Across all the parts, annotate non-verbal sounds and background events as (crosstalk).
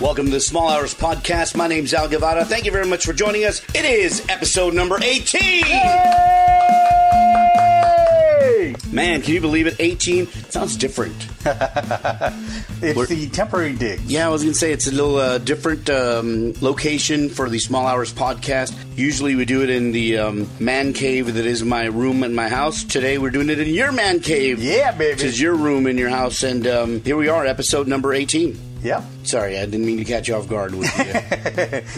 Welcome to the Small Hours Podcast. My name's Al Guevara. Thank you very much for joining us. It is episode number 18. Man, can you believe it? 18 sounds different. (laughs) It's We're- the temporary dig. Yeah, I was going to say it's a little uh, different um, location for the Small Hours podcast. Usually we do it in the um, man cave that is my room in my house. Today we're doing it in your man cave. Yeah, baby. Which is your room in your house. And um, here we are, episode number 18. Yep. Sorry, I didn't mean to catch you off guard with the. (laughs)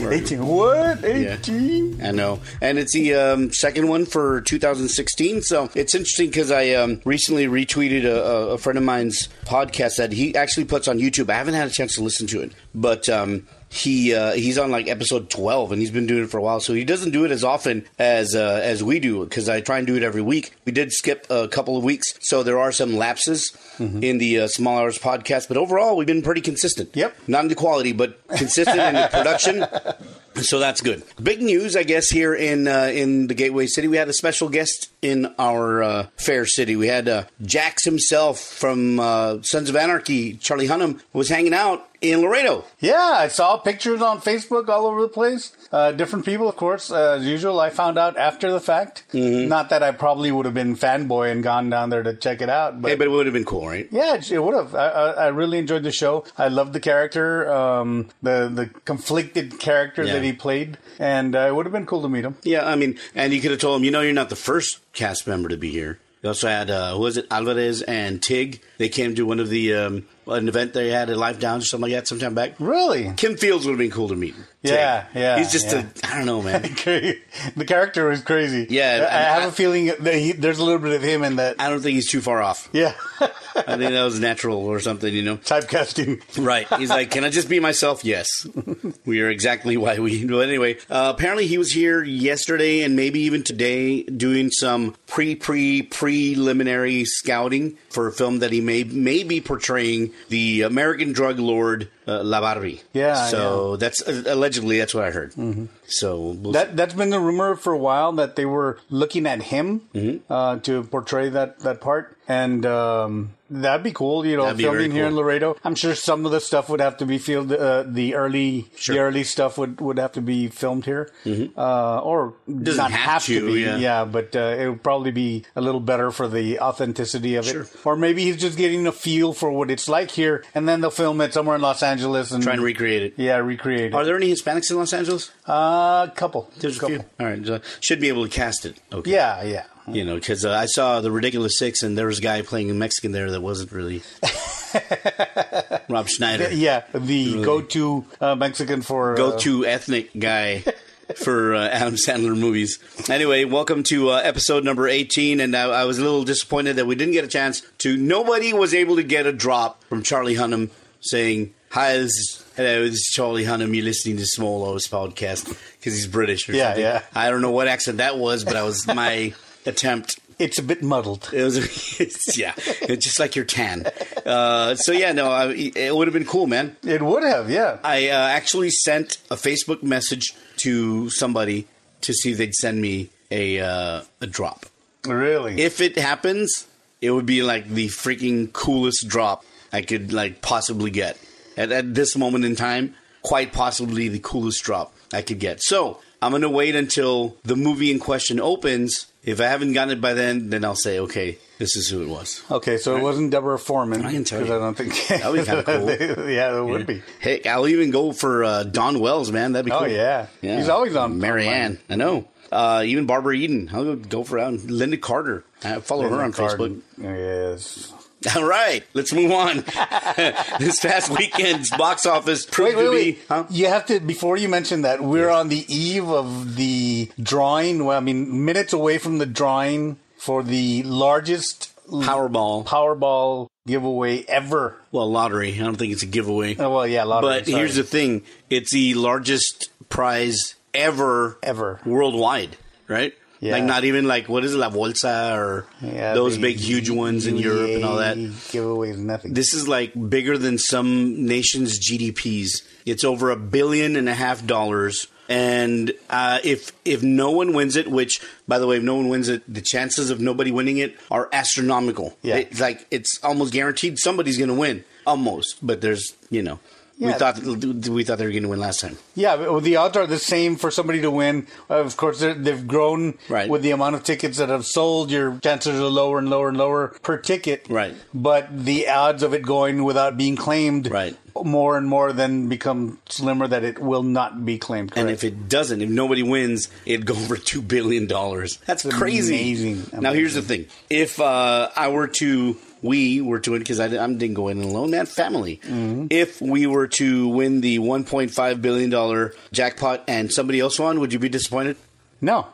Uh, 18. What? Yeah. 18? I know, and it's the um, second one for 2016. So it's interesting because I um, recently retweeted a, a, a friend of mine's podcast that he actually puts on YouTube. I haven't had a chance to listen to it, but um, he uh, he's on like episode 12, and he's been doing it for a while. So he doesn't do it as often as uh, as we do because I try and do it every week. We did skip a couple of weeks, so there are some lapses in the uh, Small Hours podcast. But overall, we've been pretty consistent. Yep. not in the quality, but consistent in the production. (laughs) So that's good. Big news, I guess, here in uh, in the Gateway City. We had a special guest in our uh, fair city. We had uh, Jax himself from uh, Sons of Anarchy. Charlie Hunnam was hanging out in Laredo. Yeah, I saw pictures on Facebook all over the place. Uh, different people, of course, uh, as usual. I found out after the fact. Mm-hmm. Not that I probably would have been fanboy and gone down there to check it out, but. Hey, but it would have been cool, right? yeah, it- it would have. I, I, I really enjoyed the show. I loved the character, um, the the conflicted character Yeah. that he played, and uh, it would have been cool to meet him. Yeah, I mean, and you could have told him, you know, you're not the first cast member to be here. You also had, uh, who was it, Alvarez and Tig. They came to one of the um, an event they had at Life Downs or something like that sometime back. Really? Kim Fields would have been cool to meet. Tig. Yeah, yeah, He's just yeah. a, I don't know, man. (laughs) the character was crazy. Yeah, I, I have I- a feeling that he, there's a little bit of him in that. I don't think he's too far off. Yeah, (laughs) I think that was natural or something, you know. typecasting. Right. He's like, "Can I just be myself?" Yes. (laughs) we are exactly why we. But anyway, uh, apparently he was here yesterday and maybe even today doing some pre pre preliminary scouting for a film that he may may be portraying the American drug lord uh, La Barbie. Yeah, So that's uh, allegedly that's what I heard. Mm-hmm. So we'll That that's been the rumor for a while that they were looking at him Mm-hmm. uh, to portray that that part, and um, that'd be cool. You know, filming here in. Laredo. I'm sure some of the stuff would have to be filmed. Uh, the early Sure. the early stuff would, would have to be filmed here, uh, or Doesn't not have have, to, to, be. yeah. but uh, it would probably be a little better for the authenticity of Sure. it. Or maybe he's just getting a feel for what it's like here, and then they'll film it somewhere in Los Angeles and try and recreate it. yeah, recreate it. Are there any Hispanics in Los Angeles? Uh, couple. There's a couple. few. All right, so should be able to cast it. Okay. Yeah, yeah. You know, because uh, I saw the Ridiculous Six, and there was a guy playing a Mexican there that wasn't really (laughs) Rob Schneider. Yeah, the go-to uh, Mexican for uh, Go-to ethnic guy (laughs) for uh, Adam Sandler movies. Anyway, welcome to uh, episode number 18, and I, I was a little disappointed that we didn't get a chance to. Nobody was able to get a drop from Charlie Hunnam saying, "Hi, this is, hello, this is Charlie Hunnam. You're listening to Small O's podcast because he's British or Yeah, something." yeah. I don't know what accent that was, but I was my (laughs) attempt. It's a bit muddled. It was, (laughs) it's, yeah, it's just like your tan. Uh, so yeah, no, I, it would have been cool, man. It would have, yeah. I uh, actually sent a Facebook message to somebody to see if they'd send me a uh, a drop. Really? If it happens, it would be like the freaking coolest drop I could like possibly get at, at this moment in time. Quite possibly the coolest drop I could get. So I'm gonna wait until the movie in question opens. If I haven't gotten it by then, then I'll say, okay, this is who it was. okay, so it wasn't Deborah Foreman. I can tell you. I don't think That'd be kinda (laughs) cool. yeah, it would be. Heck, I'll even go for uh, Dawn Wells, man. That'd be cool. Oh, cool. yeah. He's always on- Mary Ann. I know. Uh, even Barbara Eden. I'll go, for that. Lynda Carter. I follow her on Facebook. Yes. (laughs) All right, let's move on. (laughs) this past weekend's box office proved Wait, wait, to be. Huh? You have to before you mention that we're on the eve of the drawing. Well, I mean, minutes away from the drawing for the largest Powerball. Powerball giveaway ever. Well, lottery. I don't think it's a giveaway. Oh, well, yeah, lottery. but here's the thing it's the largest prize ever Ever. worldwide, right? Yeah. Like not even like what is it, La Bolsa or Yeah, those big huge ones in Europe and all that. Giveaways, nothing. This is like bigger than some nations' GDPs. It's over a billion and a half dollars. And uh, if if no one wins it, which by the way, if no one wins it, the chances of nobody winning it are astronomical. Yeah. It's like it's almost guaranteed somebody's going to win, almost. But there's you know, We thought we thought they were going to win last time. Yeah, but the odds are the same for somebody to win. Of course, they've grown Right. with the amount of tickets that have sold. Your chances are lower and lower and lower per ticket. Right. But the odds of it going without being claimed, Right. more and more then become slimmer that it will not be claimed. And if it doesn't, if nobody wins, it'd go (laughs) over two billion dollars. That's It's crazy. amazing. Now here's the thing: if uh, I were to, we were to win because I, I didn't go in alone. Man, family. Mm-hmm. If we were to win the 1.5 billion dollar jackpot and somebody else won, would you be disappointed? no.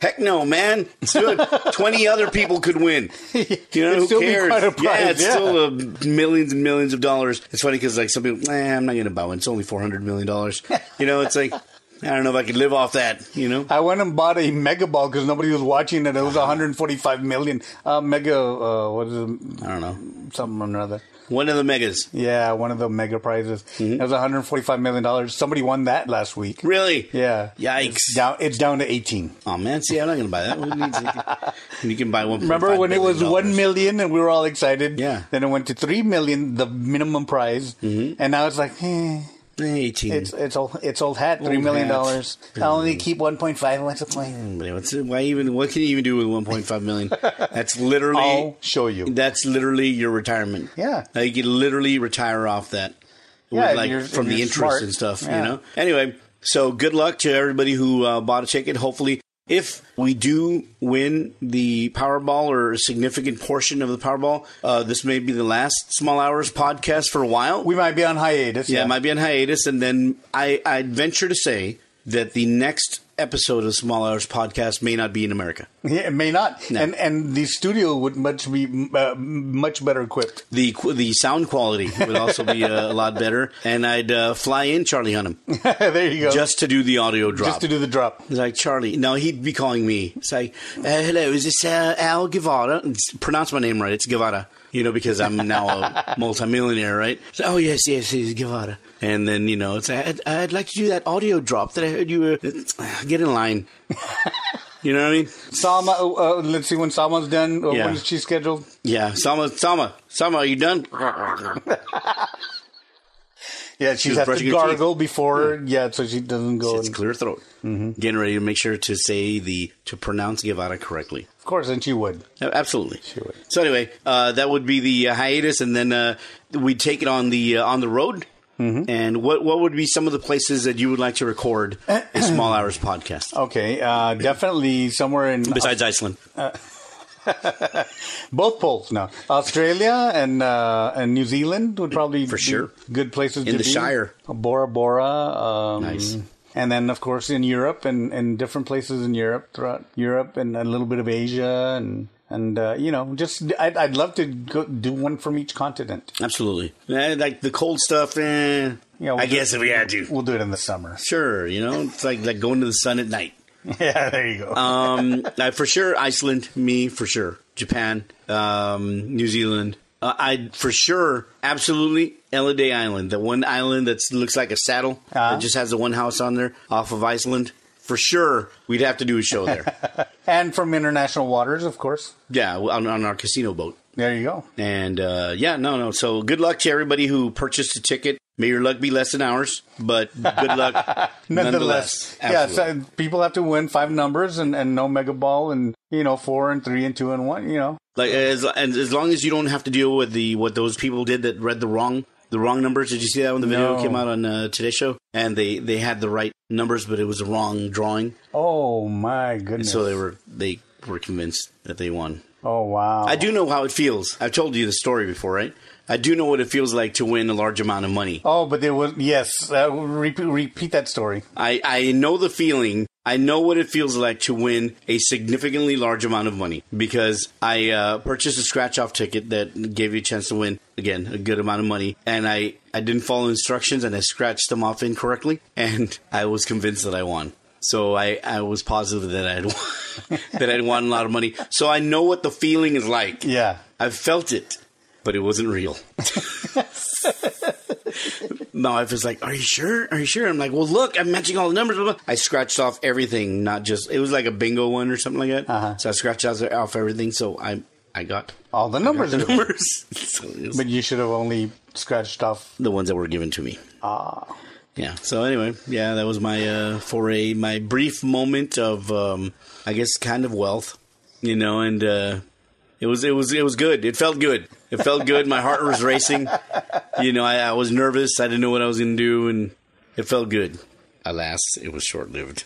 Heck no, man. Still, (laughs) Twenty other people could win. You know who cares? quite a prize, yeah, it's yeah. still uh, millions and millions of dollars. It's funny because like some people, eh, I'm not going to buy one. It's only four hundred million dollars. (laughs) You know, it's like I don't know if I could live off that. You know, I went and bought a mega ball because nobody was watching it. It was 145 million. Uh, mega, uh, what is it? I don't know. Something or another. One of the megas. Yeah, one of the mega prizes. Mm-hmm. It was 145 million dollars. Somebody won that last week. Really? Yeah. Yikes. It's down, it's down to 18. Oh man, see, I'm not going to buy that. Who needs it? you can buy one. Remember when it was 1 million and we were all excited? Yeah. Then it went to 3 million, the minimum prize. Mm-hmm. And now it's like, eh, Eighteen. it's it's old, it's old hat, 3 Old million. dollars. I only keep 1.5. What's the point? What's it- why even? What can you even do with 1.5 million? (laughs) That's literally. I'll show you. That's literally your retirement. Yeah. Like, you can literally retire off that. Yeah, like from the interest smart. and stuff. Yeah. You know. Anyway, so good luck to everybody who uh, bought a ticket. Hopefully, if we do win the Powerball or a significant portion of the Powerball, uh, this may be the last Small Hours podcast for a while. We might be on hiatus. Yeah, it might be on hiatus, and then I I'd venture to say that the next episode of Small Hours podcast may not be in America. Yeah, it may not. No. And and the studio would much be uh, much better equipped. The the sound quality would also be uh, a lot better, and I'd uh, fly in Charlie Hunnam (laughs) there you go. just to do the audio drop. Just to do the drop. It's like Charlie. No, he'd be calling me. It's like, uh, hello, is this uh, Al Guevara? It's- pronounce my name right. It's Guevara. You know, because I'm now a (laughs) multimillionaire, right? So, oh yes, yes, it's Guevara. And then you know, it's I'd, I'd like to do that audio drop that I heard you were. (sighs) Get in line. (laughs) you know what I mean? Salma, uh, uh, let's see when Salma's done. Uh, Yeah. When is she scheduled? Yeah, Sama, Sama, Sama, are you done? (laughs) Yeah, she was has to gargle before. Yeah, so she doesn't go. It's and- clear throat. Mm-hmm. Getting ready to make sure to say the to pronounce Guevara correctly. Of course, and she would. Absolutely, she would. So anyway, uh, that would be the uh, hiatus, and then uh, we'd take it on the uh, on the road. Mm-hmm. And what what would be some of the places that you would like to record a Small (clears throat) Hours podcast Okay, uh, definitely somewhere in besides Iceland? (laughs) both poles. No, Australia and uh, and New Zealand would probably be For be sure. good places In to the be. Shire. Bora Bora. Um, Nice. And then, of course, in Europe and, and different places in Europe, throughout Europe, and a little bit of Asia, and and uh, you know, just I'd, I'd love to go do one from each continent. Absolutely. Like the cold stuff. Eh, Yeah, we'll I guess if we had to, We'll do it in the summer. sure. You know, it's like like going to the sun at night. (laughs) Yeah, there you go. um, for sure, Iceland. Me for sure. Japan, um, New Zealand. Uh, I for sure, absolutely, Elliðaey Island, the one island that looks like a saddle Uh-huh. that just has the one house on there off of Iceland. For sure, we'd have to do a show there. (laughs) and from international waters, of course. yeah, on, on our casino boat. There you go. And uh, yeah, no, no. So good luck to everybody who purchased a ticket. May your luck be less than ours, but good luck (laughs) nonetheless. yeah, so people have to win five numbers and, and no mega ball and you know four and three and two and one. You know, Like as and as long as you don't have to deal with the what those people did that read the wrong the wrong numbers. Did you see that when the video No. came out on uh, Today Show? And they they had the right numbers, but it was the wrong drawing. oh my goodness. So they were they were convinced that they won. Oh wow. I do know how it feels. I've told you the story before, right? I do know what it feels like to win a large amount of money. Oh, but there was yes. Uh, repeat, repeat that story. I, I know the feeling. I know what it feels like to win a significantly large amount of money because I uh, purchased a scratch off ticket that gave you a chance to win again a good amount of money, and I I didn't follow instructions and I scratched them off incorrectly, and I was convinced that I won. So I, I was positive that I'd won, (laughs) that I'd won a lot of money. So I know what the feeling is like. Yeah. I've felt it, but it wasn't real. (laughs) My wife was like, "Are you sure? Are you sure?" I'm like, "Well, look, I'm matching all the numbers." Blah, blah. I scratched off everything, not just. It was like a bingo one or something like that. Uh-huh. So I scratched off off everything. So I I got All the numbers. the numbers. (laughs) So was But you should have only scratched off. the ones that were given to me. Ah. Yeah. So anyway, yeah, that was my uh, foray, my brief moment of, um, I guess, kind of wealth, you know, and uh, it was it was it was good. It felt good. It felt good. My heart was racing. You know, I, I was nervous. I didn't know what I was going to do, and it felt good. Alas, it was short lived.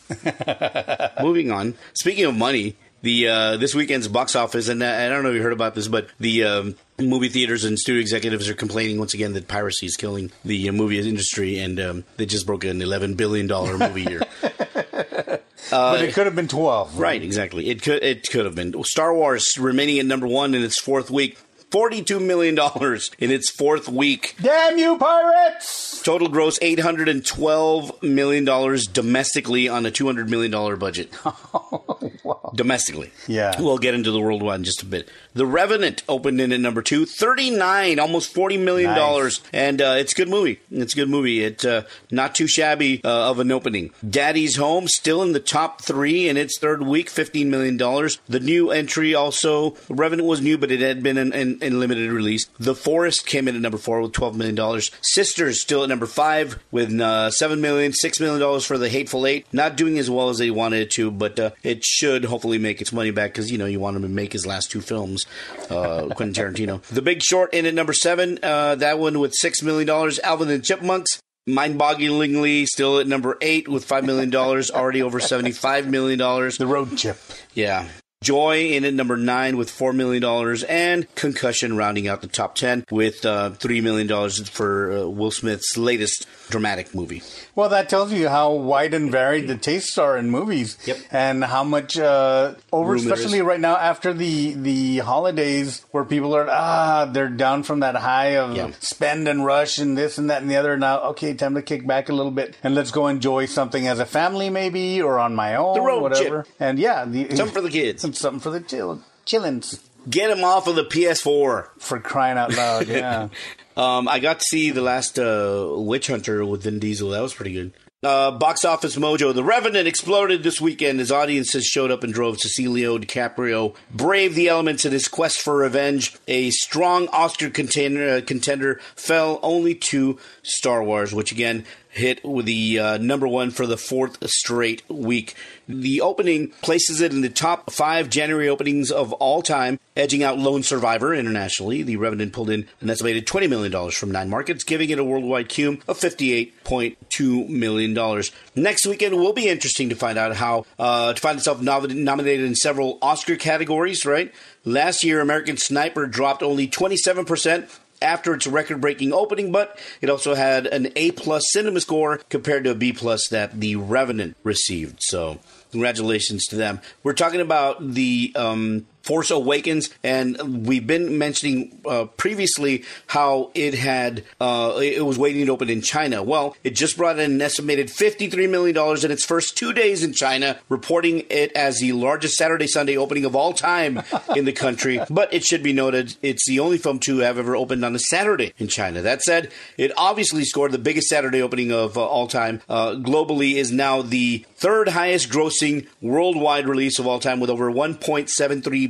(laughs) Moving on. Speaking of money, the uh, this weekend's box office, and I don't know if you heard about this, but the um, movie theaters and studio executives are complaining once again that piracy is killing the uh, movie industry, and um, they just broke an eleven billion dollar movie year. (laughs) but it could have been 12. right, exactly. It could it could have been Star Wars remaining at number one in its fourth week. Forty-two million dollars in its fourth week. Damn you, pirates! Total gross eight hundred and twelve million dollars domestically on a two hundred million dollar budget. (laughs) Domestically, Yeah. We'll get into the worldwide in just a bit. The Revenant opened in at number two, 39, almost forty million dollars, and uh, it's a good movie. It's a good movie. It uh, not too shabby uh, of an opening. Daddy's Home still in the top three in its third week, fifteen million dollars. The new entry also, Revenant was new, but it had been in, in, in limited release. The Forest came in at number four with twelve million dollars. Sisters still at number five with uh, seven million, six million dollars for the Hateful Eight. Not doing as well as they wanted it to, but uh, it should hopefully make its money back because you know you want him to make his last two films, uh, (laughs) Quentin Tarantino. The Big Short in at number seven. Uh, that one with six million dollars. Alvin and the Chipmunks. Mind-bogglingly, still at number eight with five million dollars, already over seventy-five million dollars. The road chip. Yeah. Joy in at number nine with $4 million, and Concussion rounding out the top 10 with uh, $3 million for uh, Will Smith's latest dramatic movie. Well, that tells you how wide and varied the tastes are in movies. Yep. And how much uh, over, Room especially right now after the the holidays, where people are ah, they're down from that high of Yeah. spend and rush and this and that and the other. Now, okay, time to kick back a little bit and let's go enjoy something as a family, maybe, or on my own, The road whatever. And yeah, the, for the kids. (laughs) something for the chill, chillins Get him off of the PS4. for crying out loud. (laughs) Yeah. Um, I got to see the last uh, Witch Hunter with Vin Diesel. That was pretty good. Uh, box office mojo. The Revenant exploded this weekend as audiences showed up in droves to see Leo DiCaprio brave the elements in his quest for revenge. A strong Oscar contender, uh, contender fell only to Star Wars, which again hit with the uh, number one for the fourth straight week. The opening places it in the top five January openings of all time, edging out Lone Survivor internationally. The Revenant pulled in an estimated $20 million from nine markets, giving it a worldwide cume of $58.2 million. Next weekend will be interesting to find out how, uh, to find itself nominated in several Oscar categories, right? Last year, American Sniper dropped only 27% after its record-breaking opening, but it also had an A plus cinema score compared to a B plus that The Revenant received. So, congratulations to them. We're talking about the um, Force Awakens, and we've been mentioning uh, previously how it had uh, it was waiting to open in China. Well, it just brought in an estimated fifty-three million dollars in its first two days in China, reporting it as the largest Saturday Sunday opening of all time (laughs) in the country. But it should be noted, it's the only film to have ever opened on a Saturday in China. That said, it obviously scored the biggest Saturday opening of uh, all time. Uh, globally, is now the third highest grossing worldwide release of all time with over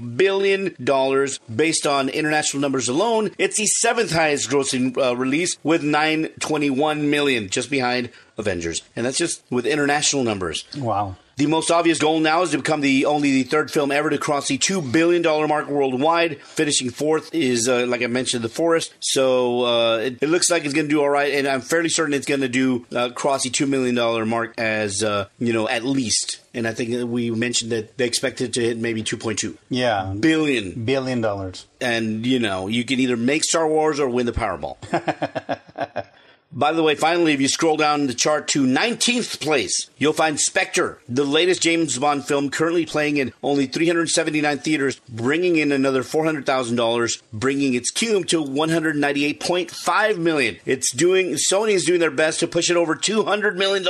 1.73 billion dollars based on international numbers alone. It's the seventh highest grossing uh, release with 921 million, just behind Avengers, and that's just with international numbers. Wow. The most obvious goal now is to become the only the third film ever to cross the two billion dollar mark worldwide. Finishing fourth is, uh, like I mentioned, The Forest. So uh, it, it looks like it's going to do all right, and I'm fairly certain it's going to do uh, cross the two million dollar mark as uh, you know at least. And I think we mentioned that they expected to hit maybe 2.2 Yeah. billion. Billion dollars. And you know you can either make Star Wars or win the Powerball. (laughs) By the way, finally, if you scroll down the chart to 19th place, you'll find Spectre, the latest James Bond film currently playing in only 379 theaters, bringing in another $400,000, bringing its cume to 198.5 million. It's doing, Sony is doing their best to push it over $200 million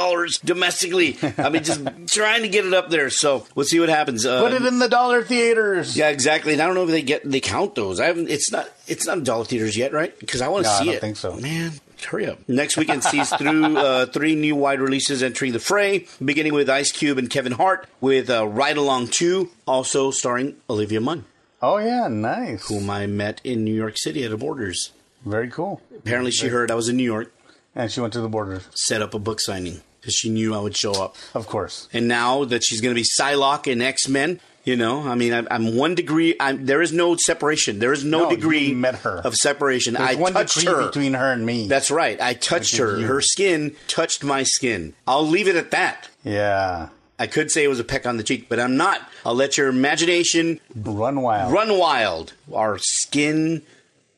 domestically. I mean, just (laughs) trying to get it up there. So we'll see what happens. Uh, Put it in the dollar theaters. yeah, exactly. And I don't know if they get they count those. I haven't. It's not. It's not in dollar theaters yet, right? Because I want to see it. No, I don't it. think so. Man, hurry up. Next weekend sees through uh, three new wide releases entering the fray, beginning with Ice Cube and Kevin Hart with uh, Ride Along Two, also starring Olivia Munn. Oh yeah, nice. whom I met in New York City at the Borders. Very cool. Apparently, she heard I was in New York, And she went to the borders, set up a book signing because she knew I would show up. of course. And now that she's going to be Psylocke in X Men, you know, I mean, I'm, I'm one degree. I'm, there is no separation. There is no, No, degree met her. of separation. There's I one touched her. between her and me. That's right. I touched her. you. Her skin touched my skin. I'll leave it at that. yeah. I could say it was a peck on the cheek, but I'm not. I'll let your imagination Run wild. run wild. Our skin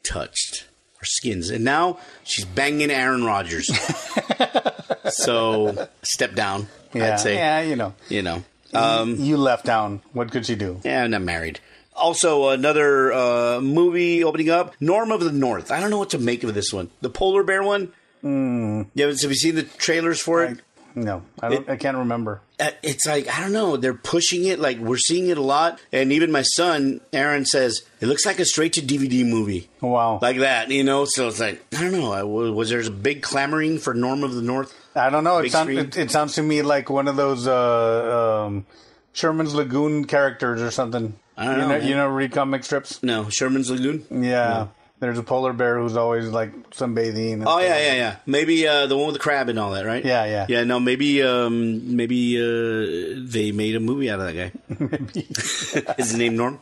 touched. Our skins. And now she's banging Aaron Rodgers. (laughs) so step down, Yeah. I'd say. Yeah, you know. You know. Um, you left town. What could she do? yeah, I'm not married. Also, another uh, movie opening up, Norm of the North. I don't know what to make of this one. The polar bear one. Mm. Yeah, have you seen the trailers for it? No, I don't. I can't remember. uh, it's like I don't know. They're pushing it. Like we're seeing it a lot, and even my son Aaron says it looks like a straight to DVD movie, Wow. like that. You know, so it's like I don't know. Was there a big clamoring for Norm of the North? I don't know. It, Big sound, it, it sounds to me like one of those uh, um, Sherman's Lagoon characters or something. I don't you know, know you know, read comic strips. No, Sherman's Lagoon. Yeah. There's a polar bear who's always like sunbathing. And Oh yeah, yeah, yeah. Maybe uh, the one with the crab and all that, right? Yeah, yeah. Yeah, no, maybe, um, maybe uh, they made a movie out of that guy. (laughs) (laughs) Is his name Norm?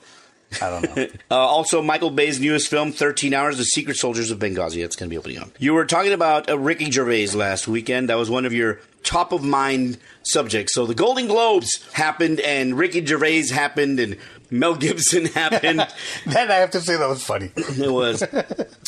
I don't know. (laughs) Uh, also, Michael Bay's newest film, 13 Hours, The Secret Soldiers of Benghazi. That's going to be opening up. You were talking about uh, Ricky Gervais last weekend. That was one of your top of mind subjects. So the Golden Globes happened, and Ricky Gervais happened, and Mel Gibson (laughs) happened. (laughs) that I have to say that was funny. it was.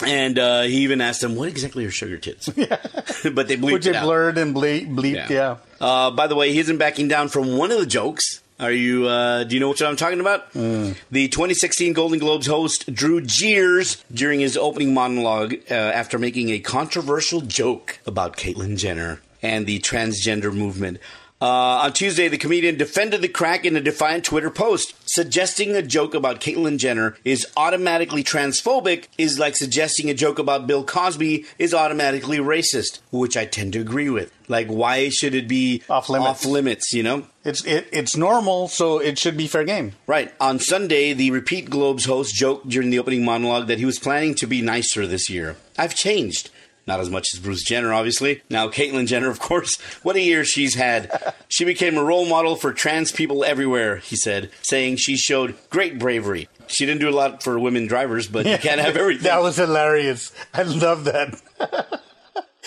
And uh, he even asked them, what exactly are sugar tits? but they bleeped Which it out. blurred and ble- bleeped. Yeah. Uh, by the way, he isn't backing down from one of the jokes. Are you? Uh, do you know what I'm talking about? Mm. The 2016 Golden Globes host drew jeers during his opening monologue uh, after making a controversial joke about Caitlyn Jenner and the transgender movement. Uh, on Tuesday, the comedian defended the crack in a defiant Twitter post, suggesting a joke about Caitlyn Jenner is automatically transphobic is like suggesting a joke about Bill Cosby is automatically racist, which I tend to agree with. Like, why should it be Off limits. Off limits, you know? It's it, it's normal, so it should be fair game. Right. On Sunday, the Repeat Globes host joked during the opening monologue that he was planning to be nicer this year. I've changed. Not as much as Bruce Jenner, obviously. Now, Caitlyn Jenner, of course, (laughs) what a year she's had. She became a role model for trans people everywhere, he said, saying she showed great bravery. She didn't do a lot for women drivers, but you can't have (laughs) everything. That was hilarious. I love that. (laughs)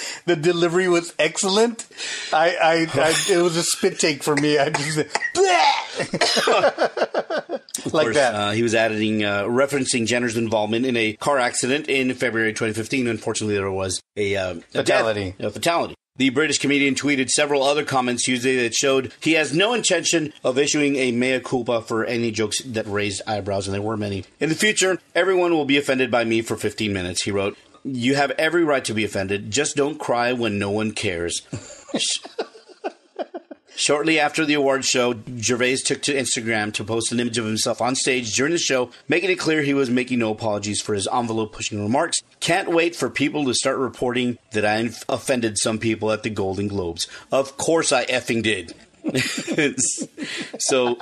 (laughs) the delivery was excellent. I, I, I it was a spit take for me. I just (laughs) like course, that. Uh, he was adding, uh, referencing Jenner's involvement in a car accident in February 2015. Unfortunately, there was a, uh, a Fatality. death, a fatality. The British comedian tweeted several other comments Tuesday that showed he has no intention of issuing a mea culpa for any jokes that raised eyebrows, and there were many. In the future, everyone will be offended by me for 15 minutes, he wrote. You have every right to be offended. Just don't cry when no one cares. (laughs) Shortly after the awards show, Gervais took to Instagram to post an image of himself on stage during the show, making it clear he was making no apologies for his envelope pushing remarks. Can't wait for people to start reporting that I offended some people at the Golden Globes. Of course I effing did. (laughs) so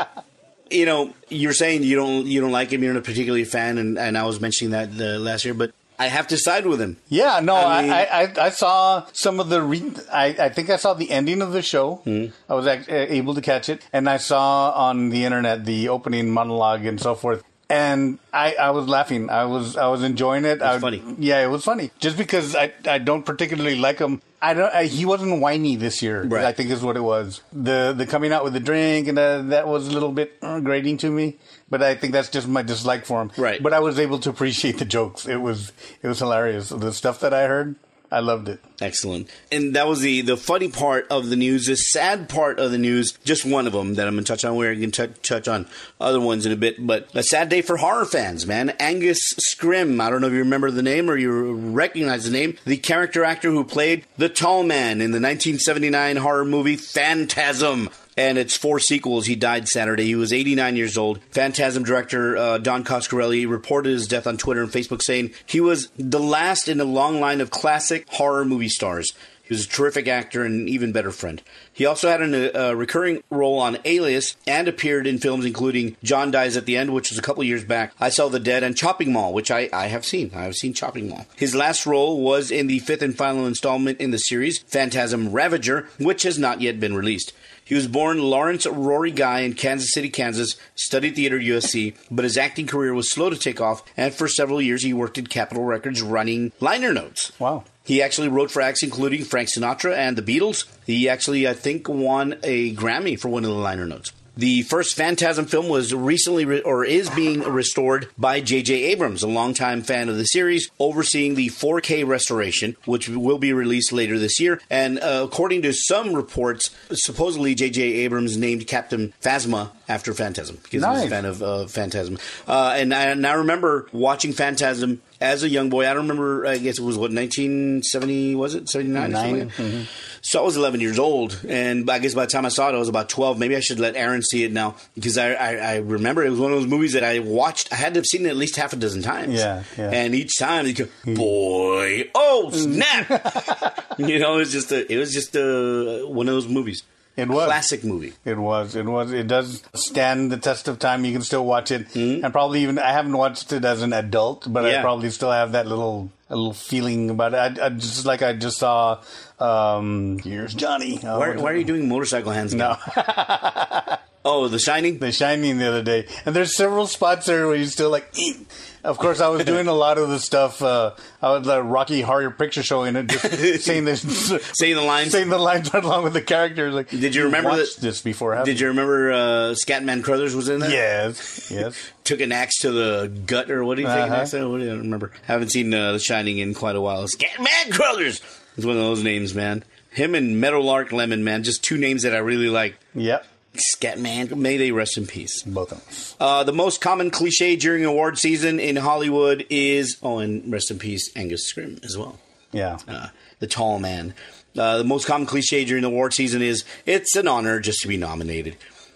you know, you're saying you don't you don't like him, you're not particularly a fan, and, and I was mentioning that uh, last year, but I have to side with him. Yeah, no, I I, mean- I, I, I saw some of the. Re- I, I think I saw the ending of the show. Hmm. I was able to catch it, and I saw on the internet the opening monologue and so forth. And I, I was laughing. I was I was enjoying it. I, funny. Yeah, it was funny. Just because I, I don't particularly like him. I don't. I, he wasn't whiny this year. Right. I think is what it was. The the coming out with the drink and uh, that was a little bit uh, grating to me. But I think that's just my dislike for him. Right. But I was able to appreciate the jokes. It was it was hilarious. The stuff that I heard, I loved it. Excellent. And that was the the funny part of the news. The sad part of the news, just one of them that I'm going to touch on. We're going to touch on other ones in a bit. But a sad day for horror fans, man. Angus Scrimm. I don't know if you remember the name or you recognize the name. The character actor who played the Tall Man in the 1979 horror movie Phantasm. And its four sequels. He died Saturday. He was 89 years old. Phantasm director uh, Don Coscarelli reported his death on Twitter and Facebook, saying he was the last in a long line of classic horror movie stars. He was a terrific actor and an even better friend. He also had a uh, recurring role on Alias and appeared in films including John Dies at the End, which was a couple years back, I Sell the Dead, and Chopping Mall, which I, I have seen. I have seen Chopping Mall. His last role was in the fifth and final installment in the series, Phantasm Ravager, which has not yet been released. He was born Lawrence Rory Guy in Kansas City, Kansas, studied theater at USC, (laughs) but his acting career was slow to take off, and for several years he worked at Capitol Records running liner notes. Wow. He actually wrote for acts including Frank Sinatra and the Beatles. He actually, I think, won a Grammy for one of the liner notes. The first Phantasm film was recently re- or is being restored by J.J. Abrams, a longtime fan of the series, overseeing the 4K restoration, which will be released later this year. And uh, according to some reports, supposedly J.J. Abrams named Captain Phasma after Phantasm because he was a fan of uh, Phantasm. Uh, and, I, and I remember watching Phantasm as a young boy. I don't remember. I guess it was what 1970 was it 79 or something? Nine, So I was 11 years old, and I guess by the time I saw it, I was about 12. Maybe I should let Aaron see it now because I, I, I remember it was one of those movies that I watched. I had to have seen it at least half a dozen times. Yeah, yeah. And each time, you go, boy, oh snap! (laughs) you know, it was just a, it was just a, one of those movies. It was. classic movie. It was. It was. It does stand the test of time. You can still watch it, Mm-hmm. and probably even I haven't watched it as an adult, but I probably still have that little a little feeling about it. I, I just like I just saw. Um, Here's Johnny. Oh, Why, why are you doing motorcycle hands? No. (laughs) Oh, The Shining. The Shining the other day, and there's several spots there where you still like. "Eek." Of course, I was (laughs) doing a lot of the stuff. Uh, I was the Rocky Horror Picture Show in it, just (laughs) saying the (laughs) Saying the lines. saying the lines right along with the characters. Like, Did you remember that- this before? Did you remember uh, Scatman Crothers was in that? Yes, yes. took an axe to the gut, or what do you think? Uh-huh. I said? What do you I don't remember? Haven't seen uh, The Shining in quite a while. Scatman Crothers is one of those names, man. Him and Meadowlark Lemon, man, just two names that I really like. Yep, Scatman, may they rest in peace. both of them. Uh, the most common cliche during award season in Hollywood is, oh, and rest in peace, Angus Scrimm as well. Yeah. Uh, the tall man. Uh, the most common cliche during the award season is it's an honor just to be nominated.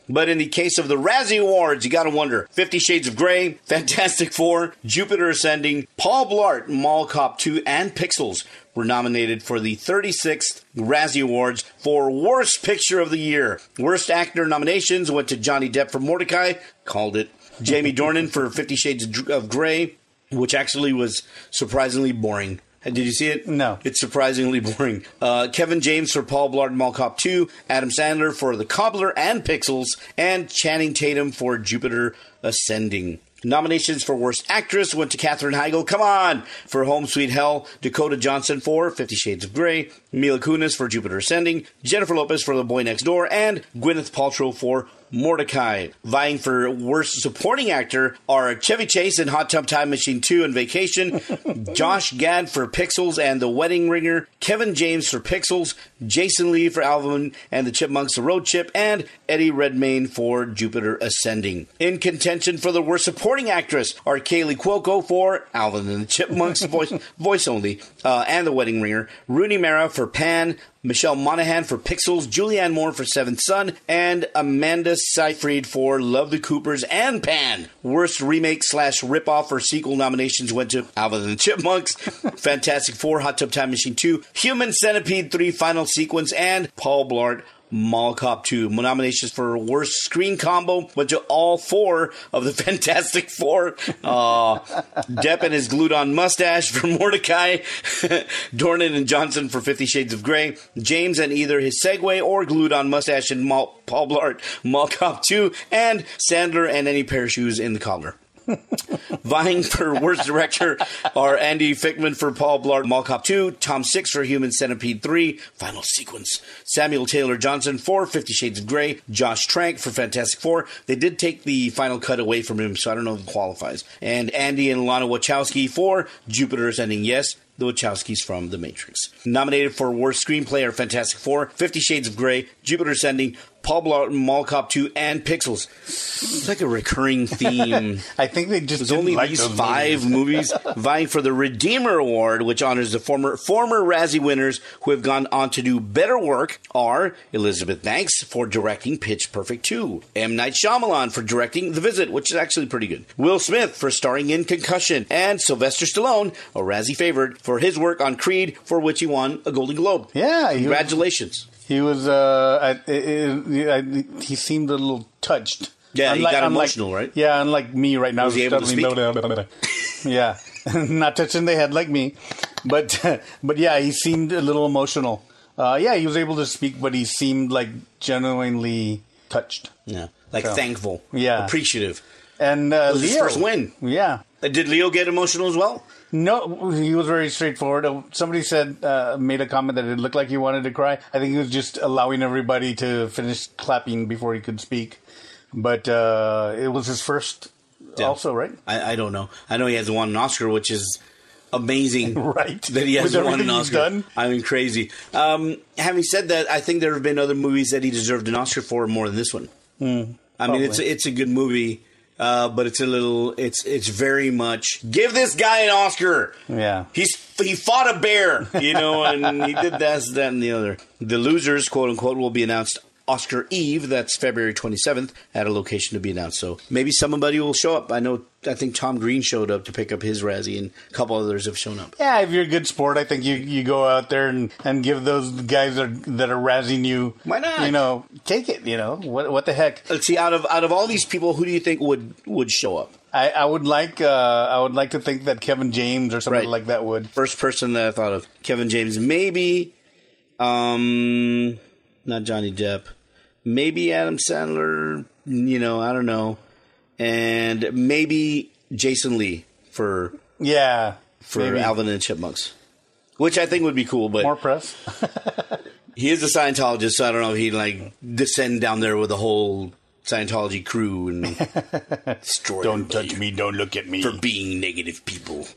But in the case of the Razzie Awards, you gotta wonder Fifty Shades of Grey, (laughs) Fantastic Four, Jupiter Ascending, Paul Blart, Mall Cop 2, and Pixels were nominated for the 36th Razzie Awards for Worst Picture of the Year. Worst Actor nominations went to Johnny Depp for Mortdecai, called it. Jamie Dornan for Fifty Shades of Grey, which actually was surprisingly boring. Did you see it? No. It's surprisingly boring. Uh, Kevin James for Paul Blart Mall Cop 2, Adam Sandler for The Cobbler and Pixels, and Channing Tatum for Jupiter Ascending. Nominations for Worst Actress went to Katherine Heigl, come on, for Home Sweet Hell, Dakota Johnson for Fifty Shades of Grey, Mila Kunis for Jupiter Ascending, Jennifer Lopez for The Boy Next Door, and Gwyneth Paltrow for Mortdecai. Vying for Worst Supporting Actor are Chevy Chase in Hot Tub Time Machine 2 and Vacation, (laughs) Josh Gad for Pixels and The Wedding Ringer, Kevin James for Pixels, Jason Lee for Alvin and the Chipmunks The Road Chip, and Eddie Redmayne for Jupiter Ascending. In contention for the Worst Supporting Actress are Kaley Cuoco for Alvin and the Chipmunks (laughs) voice, voice only, uh, and The Wedding Ringer, Rooney Mara for Pan, Michelle Monaghan for Pixels, Julianne Moore for Seventh Son, and Amanda Seyfried for Love the Coopers and Pan. Worst remake slash ripoff or sequel nominations went to Alvin and the Chipmunks, (laughs) Fantastic Four, Hot Tub Time Machine 2, Human Centipede 3 Final Sequence, and Paul Blart. Mall Cop 2. Nominations for Worst Screen Combo went to all four of the (laughs) Fantastic Four. Uh, Depp and his glued on mustache for (laughs) Mortdecai, (laughs) Dornan and Johnson for Fifty Shades of Grey, James and either his Segway or glued on mustache in Mall, Paul Blart, Mall Cop 2, and Sandler and any pair of shoes in the cobbler. Vying for worst director are Andy Fickman for Paul Blart Mall Cop 2, Tom Six for Human Centipede 3, Final Sequence, Samuel Taylor Johnson for Fifty Shades of Grey, Josh Trank for Fantastic Four. They did take the final cut away from him, so I don't know if it qualifies. And Andy and Lana Wachowski for Jupiter Ascending Yes, the Wachowskis from The Matrix. Nominated for Worst Screenplay are Fantastic Four, Fifty Shades of Grey, Jupiter Ascending, Paul Blart Mall Cop 2, and Pixels. It's like a recurring theme. (laughs) I think they just only like these five (laughs) movies vying for the Redeemer Award, which honors the former former Razzie winners who have gone on to do better work. Are Elizabeth Banks for directing Pitch Perfect 2, M Night Shyamalan for directing The Visit, which is actually pretty good, Will Smith for starring in Concussion, and Sylvester Stallone, a Razzie favorite, for his work on Creed, for which he won a Golden Globe. Yeah, congratulations. He was. Uh, I, I, I, he seemed a little touched. Yeah, he got emotional, right? Yeah, unlike me right now. Was he able to stuttering, (laughs) yeah, (laughs) not touching the head like me, but (laughs) but yeah, he seemed a little emotional. Uh, yeah, he was able to speak, but he seemed like genuinely touched. Yeah, like So, thankful, yeah. appreciative. And uh, was his first win. Yeah, Uh, Did Leo get emotional as well? No, he was very straightforward. Uh, Somebody said, uh, made a comment that it looked like he wanted to cry. I think he was just allowing everybody to finish clapping before he could speak. But uh, it was his first, Yeah. also, right? I, I don't know. I know he hasn't won an Oscar, which is amazing. (laughs) Right. That he hasn't won an Oscar. I mean, crazy. Um, having said that, I think there have been other movies that he deserved an Oscar for more than this one. I mean, it's it's a good movie, uh, but it's a little. It's it's very much give this guy an Oscar. Yeah. He's he fought a bear, you know, and he did this, that, and the other. The losers, quote unquote, will be announced Oscar Eve. That's February twenty seventh at a location to be announced. So maybe somebody will show up. I know. I think Tom Green showed up to pick up his Razzie, and a couple others have shown up. Yeah, if you're a good sport, I think you, you go out there and, and give those guys that are, that are razzing you. Why not? You know, take it. You know, what what the heck? Let's see. Out of out of all these people, who do you think would would show up? I, I would like uh, I would like to think that Kevin James or somebody Right. like that would. First person that I thought of, Kevin James, maybe. Um, not Johnny Depp. Maybe Adam Sandler. You know, I don't know, and maybe Jason Lee for Yeah, for maybe. Alvin and the Chipmunks, which I think would be cool. But more press. (laughs) he is a Scientologist, so I don't know if he'd like descend down there with the whole Scientology crew and (laughs) destroy Don't touch me. Don't look at me. for being negative people.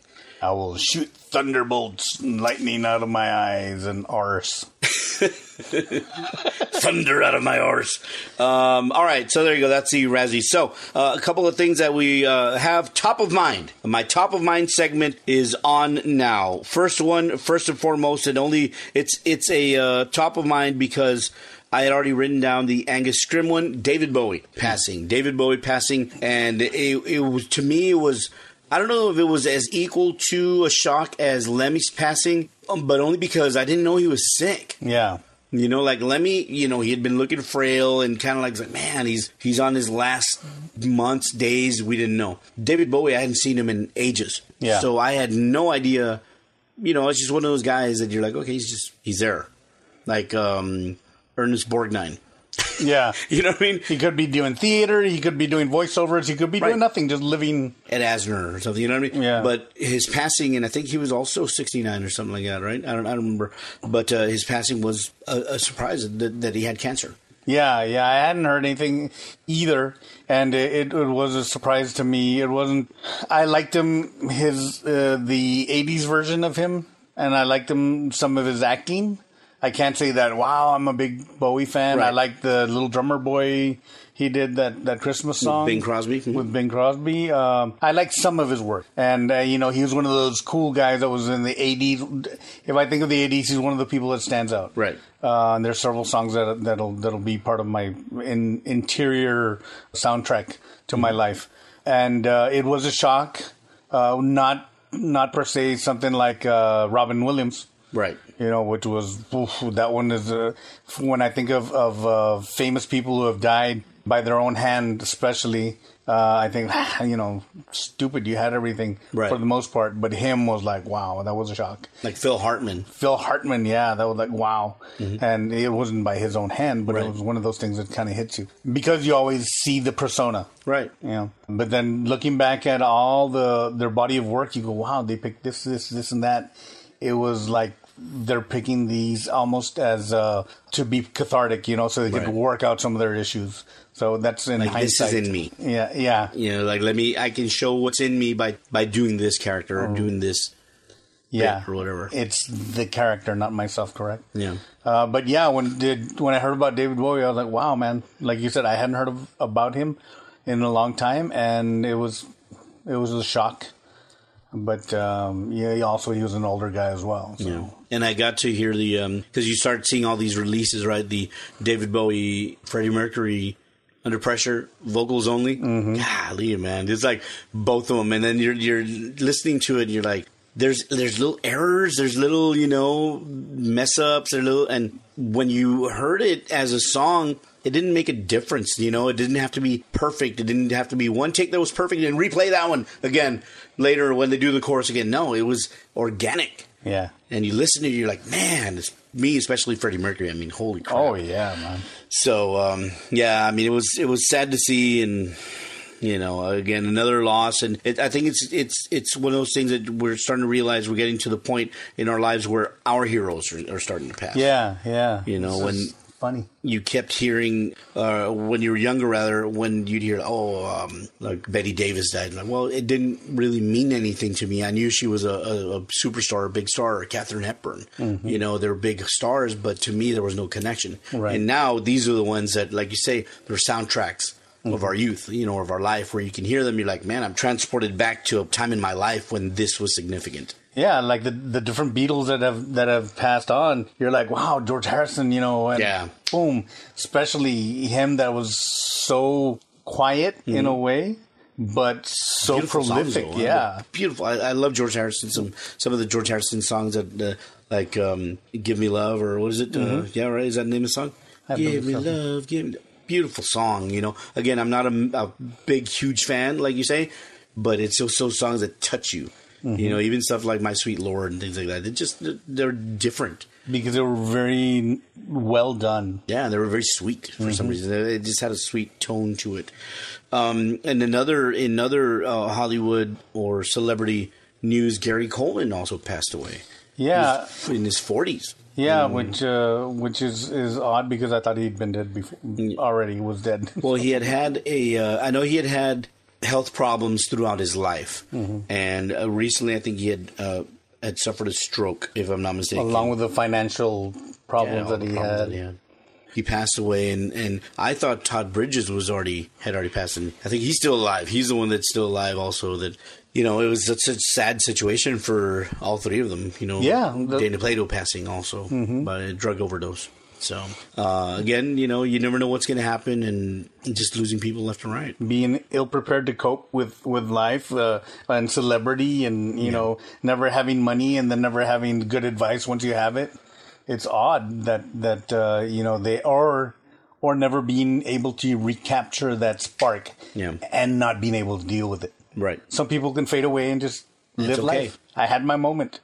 I will shoot thunderbolts and lightning out of my eyes and arse. (laughs) thunder out of my arse. Um, all right, so there you go. That's the Razzie. So uh, a couple of things that we uh, have top of mind. My top of mind segment is on now. First one, first and foremost, and only it's it's a uh, top of mind because. I had already written down the Angus Scrimm one, David Bowie passing. David Bowie passing, and it, it was to me it was I don't know if it was as equal to a shock as Lemmy's passing, um, but only because I didn't know he was sick. Yeah. You know, like Lemmy, you know, he had been looking frail and kind of like, like, man, he's he's on his last months, days. We didn't know. David Bowie, I hadn't seen him in ages, Yeah. So I had no idea. You know, it's just one of those guys that you're like, okay, he's just he's there, like um, Ernest Borgnine. Yeah. (laughs) You know what I mean? He could be doing theater. He could be doing voiceovers. He could be Right. doing nothing, just living. Ed Asner or something. You know what I mean? Yeah. But his passing, and I think he was also 69 or something like that, right? I don't, I don't remember. But uh, his passing was a, a surprise that, that he had cancer. Yeah, yeah. I hadn't heard anything either, and it, it was a surprise to me. It wasn't. I liked him his uh, the '80s version of him, and I liked him some of his acting. I can't say that. Wow, I'm a big Bowie fan. I like the little drummer boy. He did that that Christmas song Bing Crosby? With Bing Crosby. Um, I like some of his work, and uh, you know he was one of those cool guys that was in the '80s. If I think of the '80s, he's one of the people that stands out. Right. Uh, and there's several songs that that'll that'll be part of my in, interior soundtrack to my life, and uh, it was a shock. Uh, not not per se something like uh, Robin Williams, Right. You know, which was oof, that one is uh, when I think of of uh, famous people who have died by their own hand, especially. Uh, I think (sighs) you know, stupid. You had everything Right. for the most part, but him was like, wow, that was a shock. Like Phil Hartman. Phil Hartman, yeah, that was like wow, and it wasn't by his own hand, but Mm-hmm. Right. it was one of those things that kind of hits you because you always see the persona, Right. you know. But then looking back at all the their body of work, you go, wow, they picked this, this, this, and that. It was like they're picking these almost as uh, to be cathartic, you know, so they could Right. work out some of their issues. So that's in Like, this is in me. Yeah, yeah, You know, like let me I can show what's in me by by doing this character or doing this yeah, or whatever. It's the character, not myself. Correct. Yeah. Uh, but yeah, when did when I heard about David Bowie, I was like, wow, man! Like you said, I hadn't heard of, about him in a long time, and it was it was a shock. But um, yeah, he also he was an older guy as well. So. Yeah. And I got to hear the because you start seeing all these releases, right? The David Bowie, Freddie Mercury, Under Pressure, vocals only. Mm-hmm. Golly, man, it's like both of them, and then you're you're listening to it, and you're like, there's there's little errors, there's little you know mess ups, or little, and when you heard it as a song, it didn't make a difference. You know, it didn't have to be perfect. It didn't have to be one take that was perfect and replay that one again later when they do the chorus again. No, it was organic. Yeah. And you listen to it, you're like, man, it's me, especially Freddie Mercury. I mean, holy crap. Oh yeah, man. So um, yeah, I mean, it was it was sad to see, and you know, again, another loss. And it, I think it's it's it's one of those things that we're starting to realize we're getting to the point in our lives where our heroes are, are starting to pass. Yeah, yeah. You know, It's when just funny. you kept hearing uh, when you were younger, rather when you'd hear, "Oh, um, like Bette Davis died." Like, well, it didn't really mean anything to me. I knew she was a, a, a superstar, a big star, or Katharine Hepburn. You know, they're big stars, but to me, there was no connection. Right. And now these are the ones that, like you say, they're soundtracks. Of our youth, you know, of our life, where you can hear them, you're like, man, I'm transported back to a time in my life when this was significant. Yeah, like the the different Beatles that have that have passed on. You're like, wow, George Harrison, you know, and Yeah. boom. Especially him that was so quiet in a way, but so Mm-hmm. Beautiful prolific. though. yeah. beautiful. I, I love George Harrison. Some some of the George Harrison songs that uh, like um, "Give Me Love" or what is it? Uh, yeah, right. Is that the name of the song? Mm-hmm. Give me so. love. Give me beautiful song. You know, again, I'm not a, a big huge fan, like you say, but it's just those songs that touch you. Mm-hmm. You know, even stuff like "My Sweet Lord" and things like that. They just they're different. Because they were very well done. Yeah, they were very sweet for Mm-hmm. some reason. They- It just had a sweet tone to it. Um, and another another uh, Hollywood or celebrity news, Gary Coleman also passed away. Yeah. in his forties. Yeah, which uh, which is, is odd because I thought he'd been dead before. Already was dead. Well, he had had a. Uh, I know he had had health problems throughout his life, Mm-hmm. and uh, recently I think he had uh, had suffered a stroke, if I'm not mistaken. Along with the financial problems all that the he problems had. that he had. He passed away, and, and I thought Todd Bridges was already had already passed, and I think he's still alive. He's the one that's still alive. Also, that you know, it was such a sad situation for all three of them. You know, Yeah, the- Dana Plato passing also by a drug overdose. So uh, again, you know, you never know what's going to happen, and just losing people left and right. being ill prepared to cope with with life uh, and celebrity and you know never having money and then never having good advice once you have it it's odd that that uh, you know they are or never being able to recapture that spark Yeah. and not being able to deal with it Right. some people can fade away and just live okay. life i had my moment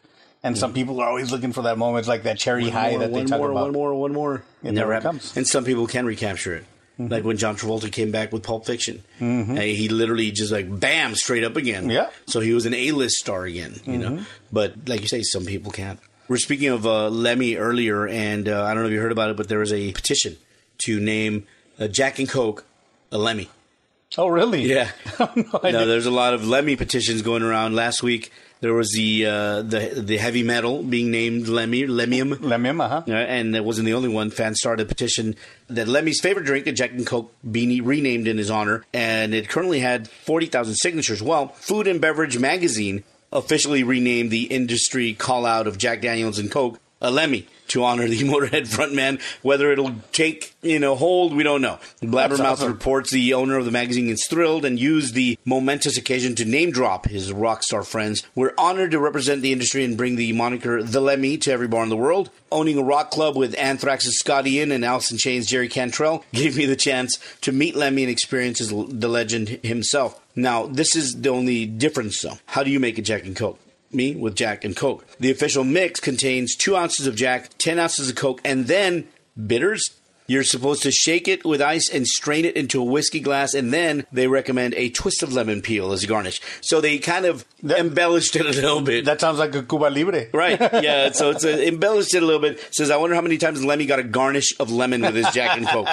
and some people are always looking for that moment it's like that cherry high more, that they one talk more, about one more, one more. It never happened. comes. And some people can recapture it. Like when John Travolta came back with Pulp Fiction, and he literally just like bam, straight up again. Yeah. So he was an A-list star again, you know. But like you say, some people can't. We're speaking of uh, Lemmy earlier, and uh, I don't know if you heard about it, but there was a petition to name uh, Jack and Coke a Lemmy. oh really Yeah. (laughs) no, No, there's a lot of Lemmy petitions going around. Last week there was the uh, the the heavy metal being named Lemmy Lemmium. Lemmy, uh-huh. Uh, and it wasn't the only one. Fans started a petition that Lemmy's favorite drink, a Jack and Coke, be renamed in his honor, and it currently had forty thousand signatures. Well, Food and Beverage Magazine officially renamed the industry call out of Jack Daniels and Coke a Lemmy to honor the (laughs) Motorhead frontman. Whether it'll take you know hold, we don't know. Blabbermouth awesome. reports the owner of the magazine is thrilled and used the momentous occasion to name drop his rock star friends. We're honored to represent the industry and bring the moniker The Lemmy to every bar in the world. Owning a rock club with Anthrax's Scott Ian and Alice in Chains' Jerry Cantrell (laughs) gave me the chance to meet Lemmy and experience his, the legend himself. Now, this is the only difference, though. How do you make a Jack and Coke? Me with Jack and Coke. The official mix contains two ounces of Jack, ten ounces of Coke, and then bitters You're supposed to shake it with ice and strain it into a whiskey glass, and then they recommend a twist of lemon peel as a garnish. So they kind of embellished it a little bit. That sounds like a Cuba Libre. Right. (laughs) Yeah. So it's uh embellished it a little bit. Says, I wonder how many times Lemmy got a garnish of lemon with his Jack and Coke.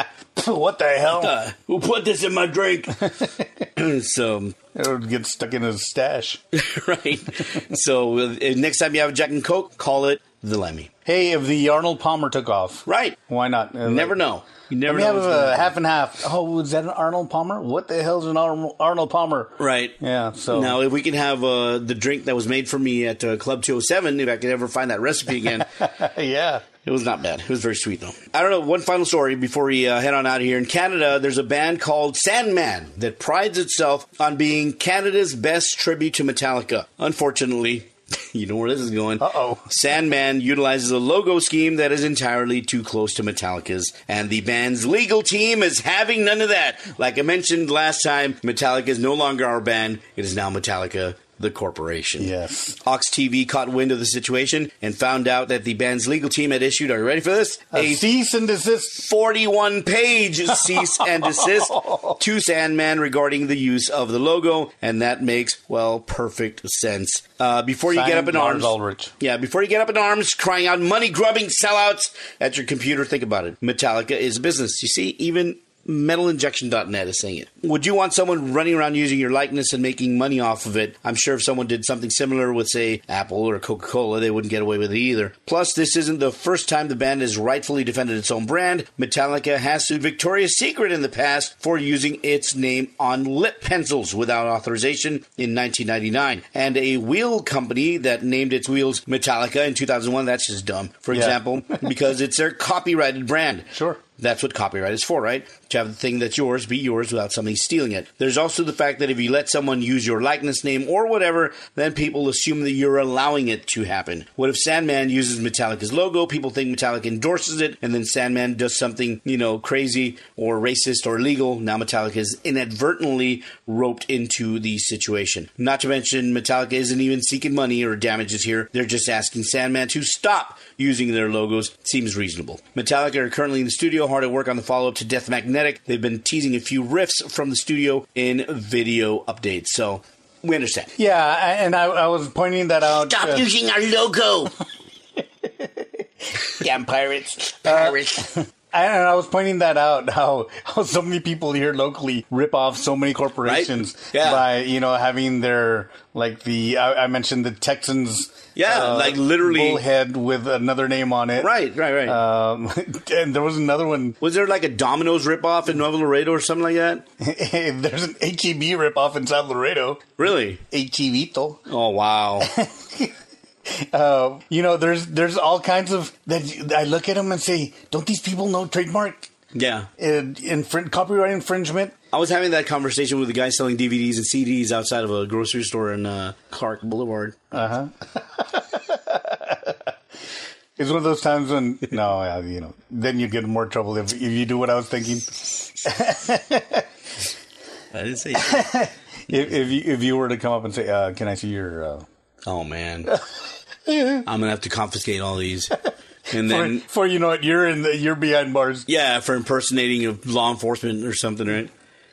(laughs) what the hell? Uh, who put this in my drink? (laughs) (clears throat) so It would get stuck in his stash. right. So uh, next time you have a Jack and Coke, call it the Lemmy. Hey, if the Arnold Palmer took off, Right. why not? Uh, Never like, know. You never Let me know. have a half and half. Oh, was that an Arnold Palmer? What the hell's an Ar- Arnold Palmer? Right. Yeah. So Now, if we can have uh, the drink that was made for me at uh, Club 207, if I could ever find that recipe again, (laughs) yeah. it was not bad. It was very sweet, though. I don't know. One final story before we uh, head on out of here. In Canada, there's a band called Sandman that prides itself on being Canada's best tribute to Metallica. Unfortunately, (laughs) you know where this is going. Uh-oh. Sandman utilizes a logo scheme that is entirely too close to Metallica's, and the band's legal team is having none of that. Like I mentioned last time, Metallica is no longer our band; it is now Metallica, the corporation. Yes. Ox TV caught wind of the situation and found out that the band's legal team had issued. Are you ready for this? A cease and desist. 41 page (laughs) cease and desist to Sandman regarding the use of the logo, and that makes, well, perfect sense. Uh, before you get up in arms. Ulrich. Yeah, before you get up in arms crying out money grubbing sellouts at your computer, think about it. Metallica is a business. You see, even metalinjection.net is saying it. Would you want someone running around using your likeness and making money off of it? I'm sure if someone did something similar with, say, Apple or Coca Cola, they wouldn't get away with it either. Plus, this isn't the first time the band has rightfully defended its own brand. Metallica has sued Victoria's Secret in the past for using its name on lip pencils without authorization in 1999. And a wheel company that named its wheels Metallica in 2001, that's just dumb. For Yeah. example, (laughs) because it's their copyrighted brand. Sure. That's what copyright is for, right? To have the thing that's yours be yours without somebody stealing it. There's also the fact that if you let someone use your likeness name or whatever, then people assume that you're allowing it to happen. What if Sandman uses Metallica's logo? People think Metallica endorses it, and then Sandman does something, you know, crazy or racist or illegal. Now Metallica is inadvertently roped into the situation. Not to mention, Metallica isn't even seeking money or damages here. They're just asking Sandman to stop using their logos. Seems reasonable. Metallica are currently in the studio, hard at work on the follow up to Death Magnetic. They've been teasing a few riffs from the studio in video updates. So we understand. Yeah, and I, I was pointing that out. Stop uh, using our logo. (laughs) Damn pirates. Pirates. I, (laughs) and I was pointing that out (laughs) how, how so many people here locally rip off so many corporations Right? Yeah. by you know having their like the I, I mentioned the Texans Yeah, like literally- bullhead with another name on it right, right, right. um, (laughs) and there was another one Was there like a Domino's ripoff in Nuevo Laredo or something like that? (laughs) there's an HEB ripoff in South Laredo Really? HEBito Oh, wow. Uh, (laughs) you know there's there's all kinds of that I look at them and say don't these people know trademark yeah. infring- copyright infringement I was having that conversation with a guy selling DVDs and CDs outside of a grocery store in uh, Clark Boulevard. Uh huh. (laughs) it's one of those times when no, you know, then you get in more trouble if, if you do what I was thinking. (laughs) I didn't say. If, if you if you were to come up and say, uh, "Can I see your?" Uh, oh man, (laughs) I'm gonna have to confiscate all these, and for, then for you know what, you're in the you're behind bars. yeah, for impersonating of law enforcement or something, right?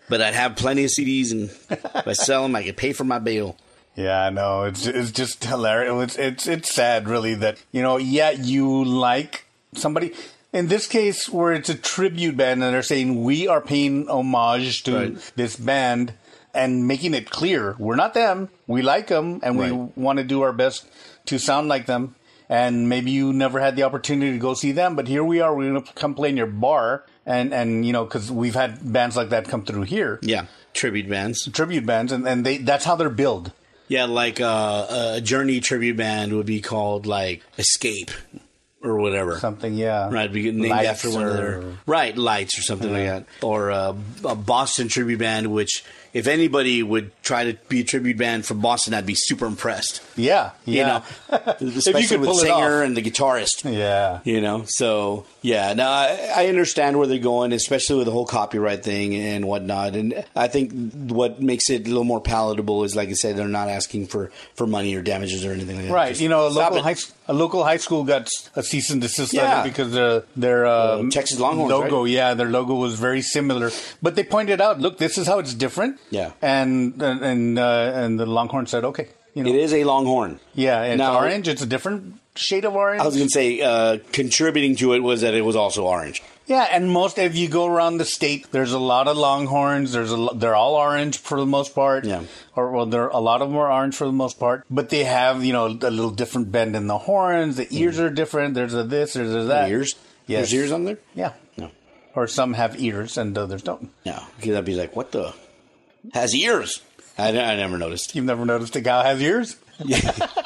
But I'd have plenty of CDs, and if I sell them, I could pay for my bail. Yeah, I know. It's it's just hilarious. It's it's it's sad, really, that you know, yeah, you like somebody. In this case, where it's a tribute band, and they're saying we are paying homage to Right. this band and making it clear we're not them. We like them, and we want to do our best to sound like them. And maybe you never had the opportunity to go see them, but here we are. We're going to come play in your bar, and and you know, because we've had bands like that come through here, Yeah, tribute bands. tribute bands, and and they that's how they're billed. Yeah, like uh, a Journey tribute band would be called like Escape or whatever. Something, yeah, Right, be named Lights after one of their or- right lights or something like that, or uh, a Boston tribute band, which if anybody would try to be a tribute band from Boston, I'd be super impressed. Yeah, You know, (laughs) especially could with the singer and the guitarist. yeah. You know, so yeah, now I, I understand where they're going, especially with the whole copyright thing and whatnot. And I think what makes it a little more palatable is, like I said, they're not asking for, for money or damages or anything like that. Right, Just you know, a local high a local high school got a cease and desist Yeah. letter because their their uh, Texas Longhorns, logo, right? yeah, their logo was very similar. But they pointed out, look, this is how it's different. Yeah. and and uh, and the Longhorn said, okay, you know, It is a Longhorn. yeah, it's Now- orange. It's a different shade of orange. I was going to say, uh, contributing to it was that it was also orange. Yeah, and most if you go around the state, there's a lot of Longhorns. There's a they're all orange for the most part. Yeah. or well, there a lot of them are orange for the most part. But they have you know a little different bend in the horns. The ears are different. There's a this. There's a that. Ears? Yes. There's ears on there? Yeah. No. Or some have ears and others don't. Yeah, Because I'd be like, what the? Has ears. I, I never noticed. You've never noticed a cow has ears? (laughs)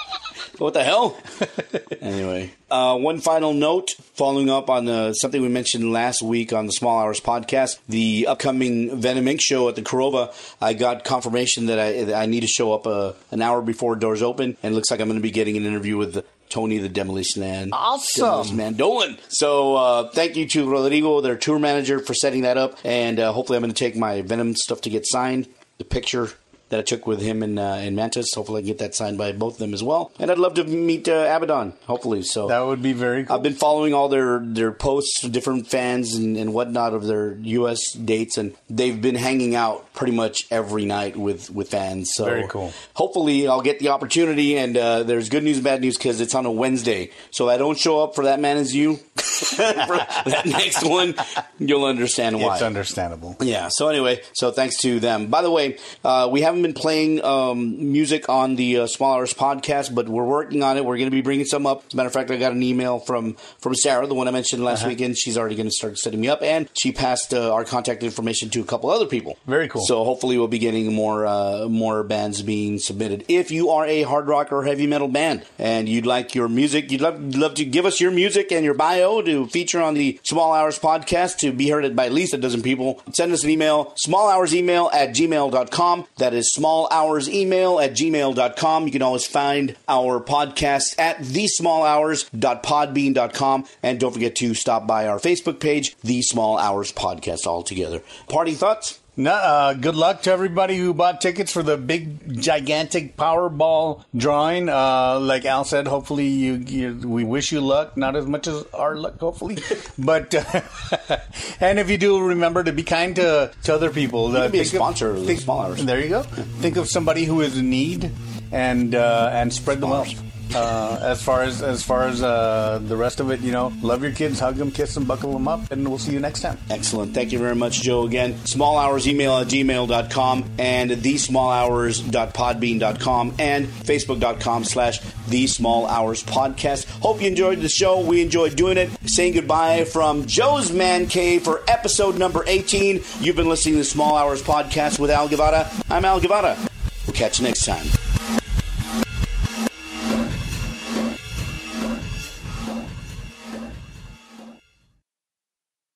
What the hell? (laughs) anyway, uh, one final note following up on uh, something we mentioned last week on the Small Hours podcast, the upcoming Venom Inc. show at the Korova. I got confirmation that I, that I need to show up uh, an hour before doors open, and it looks like I'm going to be getting an interview with Tony the Demolition Man. Awesome. Demolition Man Dolan. So uh, thank you to Rodrigo, their tour manager, for setting that up, and uh, hopefully I'm going to take my Venom stuff to get signed. The picture that I took with him in uh, in Mantis. Hopefully, I can get that signed by both of them as well. And I'd love to meet uh, Abaddon. Hopefully, so That would be very cool. I've been following all their their posts, different fans and, and whatnot of their U.S. dates, and they've been hanging out pretty much every night with with fans. So Very cool. Hopefully, I'll get the opportunity. And uh, there's good news, and bad news because it's on a Wednesday. So if I don't show up for that man is you. (laughs) for that next one, you'll understand why. it's understandable. Yeah. So anyway, so thanks to them. By the way, uh, we haven't been playing um, music on the uh, Small Hours podcast, but we're working on it. We're going to be bringing some up. As a matter of fact, I got an email from from Sarah, the one I mentioned last Uh-huh. weekend. She's already going to start setting me up, and she passed uh, our contact information to a couple other people. Very cool. So hopefully, we'll be getting more uh, more bands being submitted. If you are a hard rock or heavy metal band and you'd like your music, you'd love, love to give us your music and your bio to feature on the Small Hours podcast to be heard by at least a dozen people, send us an email, smallhoursemail at gmail.com. That is smallhoursemail at gmail.com. You can always find our podcast at thesmallhours.podbean.com. And don't forget to stop by our Facebook page, The Small Hours Podcast all together. Party thoughts? No, uh, good luck to everybody who bought tickets for the big, gigantic Powerball drawing. Uh, like Al said, hopefully you, you, we wish you luck. Not as much as our luck, hopefully. (laughs) but uh, (laughs) and if you do, remember to be kind to, to other people. Uh, can be a sponsor of the Small There you go. Think of somebody who is in need and uh, and spread the wealth. Uh, as far as as far as uh, the rest of it, you know, love your kids, hug them, kiss them, buckle them up, and we'll see you next time. Excellent. Thank you very much, Joe. Again, small hours email at gmail.com and the small hours.podbean.com and facebook.com slash the small hours podcast. Hope you enjoyed the show. We enjoyed doing it. Saying goodbye from Joe's Man Cave for episode number 18. You've been listening to the Small Hours podcast with Al Guevara. I'm Al Guevara. We'll catch you next time.